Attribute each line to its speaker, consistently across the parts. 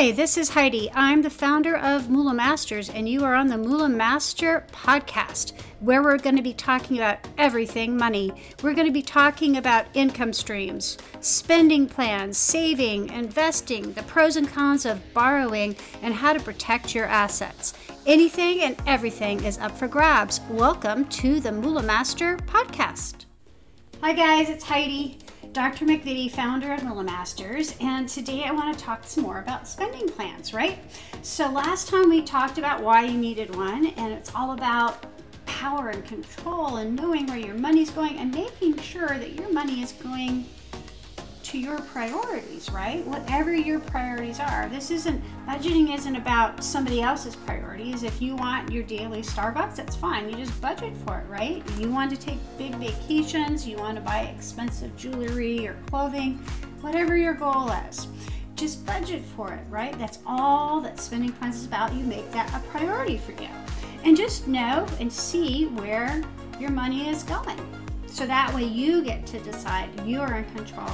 Speaker 1: Hi, this is Heidi. I'm the founder of Moolah Masters, and you are on the Moolah Master podcast, where we're going to be talking about everything money. We're going to be talking about income streams, spending plans, saving, investing, the pros and cons of borrowing, and how to protect your assets. Anything and everything is up for grabs. Welcome to the Moolah Master podcast. Hi, guys, it's Heidi. Dr. McVitie, founder of Moolah Masters, and today I want to talk some more about spending plans, right? So, last time we talked about why you needed one, and it's all about power and control and knowing where your money's going and making sure that your money is going to your priorities, right? Whatever your priorities are. This isn't budgeting isn't about somebody else's priorities. If you want your daily Starbucks, that's fine. You just budget for it, right? You want to take big vacations, you want to buy expensive jewelry or clothing, whatever your goal is. Just budget for it, right? That's all that spending plans is about. You make that a priority for you. And just know and see where your money is going. So that way you get to decide you're in control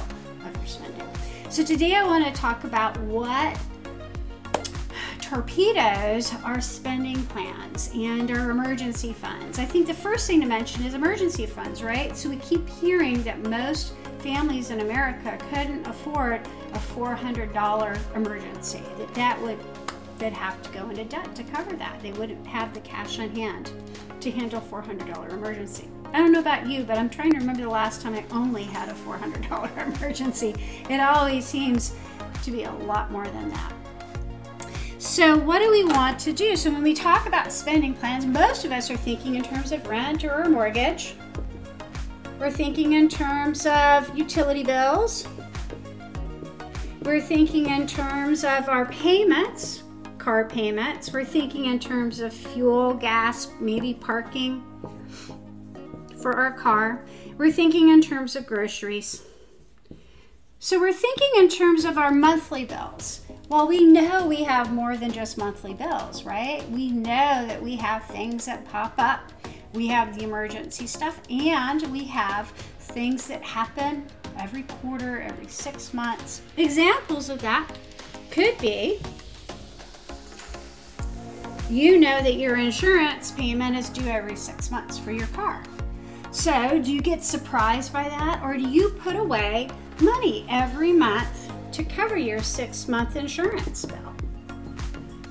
Speaker 1: So today I want to talk about what torpedoes our spending plans and our emergency funds. I think the first thing to mention is emergency funds, right? So we keep hearing that most families in America couldn't afford a $400 emergency, that that would they'd have to go into debt to cover that. They wouldn't have the cash on hand to handle $400 emergency. I don't know about you, but I'm trying to remember the last time I only had a $400 emergency. It always seems to be a lot more than that. So, what do we want to do? So, when we talk about spending plans, most of us are thinking in terms of rent or mortgage. We're thinking in terms of utility bills. We're thinking in terms of our payments, car payments. We're thinking in terms of fuel, gas, maybe parking for our car. We're thinking in terms of groceries. So we're thinking in terms of our monthly bills. Well, we know we have more than just monthly bills, right? We know that we have things that pop up. We have the emergency stuff, and we have things that happen every quarter, every six months. Examples of that could be you know that your insurance payment is due every six months for your car. So, do you get surprised by that, or do you put away money every month to cover your six month insurance bill?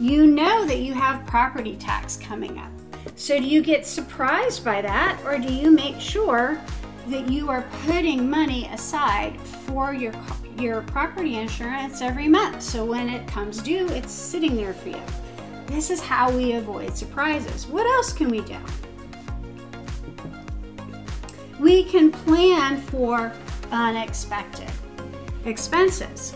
Speaker 1: You know that you have property tax coming up. So, do you get surprised by that, or do you make sure that you are putting money aside for your your property insurance every month? So when it comes due, it's sitting there for you. This is how we avoid surprises. What else can we do? We can plan for unexpected expenses.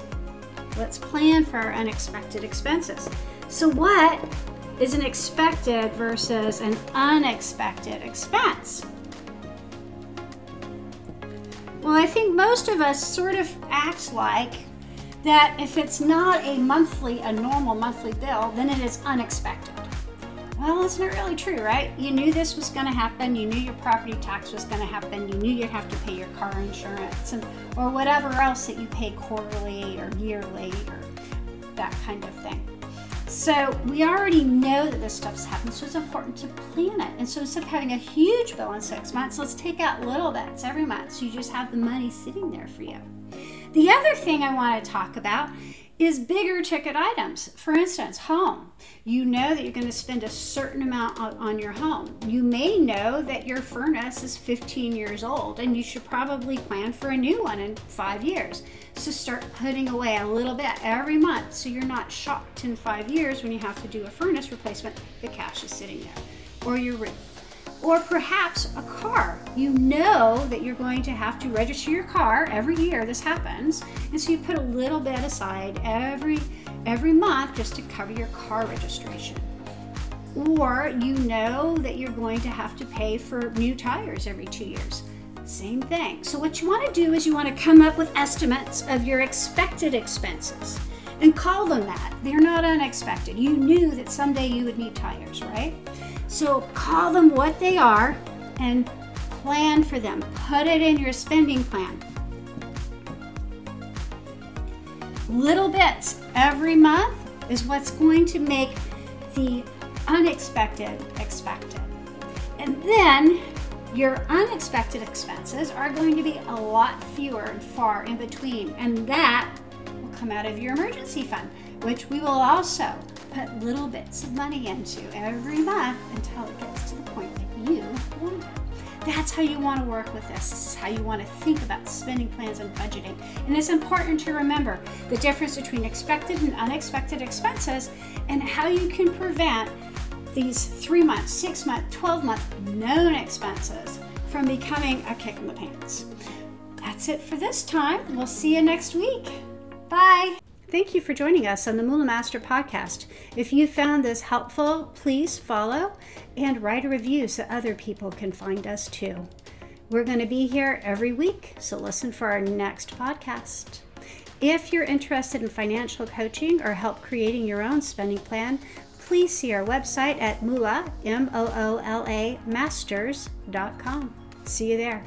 Speaker 1: Let's plan for our unexpected expenses. So, what is an expected versus an unexpected expense? Well, I think most of us sort of act like that if it's not a monthly, a normal monthly bill, then it is unexpected. Well, it's not really true, right? You knew this was going to happen. You knew your property tax was going to happen. You knew you'd have to pay your car insurance and or whatever else that you pay quarterly or yearly or that kind of thing. So we already know that this stuff's happened, so it's important to plan it. And so instead of having a huge bill in six months, let's take out little bits every month so you just have the money sitting there for you. The other thing I want to talk about is bigger ticket items. For instance, home. You know that you're going to spend a certain amount on, your home. You may know that your furnace is 15 years old and you should probably plan for a new one in five years. So start putting away a little bit every month so you're not shocked in five years when you have to do a furnace replacement. The cash is sitting there. Or your roof or perhaps a car. You know that you're going to have to register your car every year. This happens, and so you put a little bit aside every every month just to cover your car registration. Or you know that you're going to have to pay for new tires every two years. Same thing. So, what you want to do is you want to come up with estimates of your expected expenses and call them that. They're not unexpected. You knew that someday you would need tires, right? So call them what they are and plan for them. Put it in your spending plan. Little bits every month is what's going to make the unexpected expected. And then your unexpected expenses are going to be a lot fewer and far in between, and that will come out of your emergency fund, which we will also put little bits of money into every month until it gets to the point that you want it. That's how you want to work with this. This is how you want to think about spending plans and budgeting. And it's important to remember the difference between expected and unexpected expenses and how you can prevent these three month, six month, 12 month known expenses from becoming a kick in the pants. That's it for this time. We'll see you next week. Bye. Thank you for joining us on the Moolah Master podcast. If you found this helpful, please follow and write a review so other people can find us too. We're going to be here every week, so listen for our next podcast. If you're interested in financial coaching or help creating your own spending plan, please see our website at moolah, M O O L A, masters.com. See you there.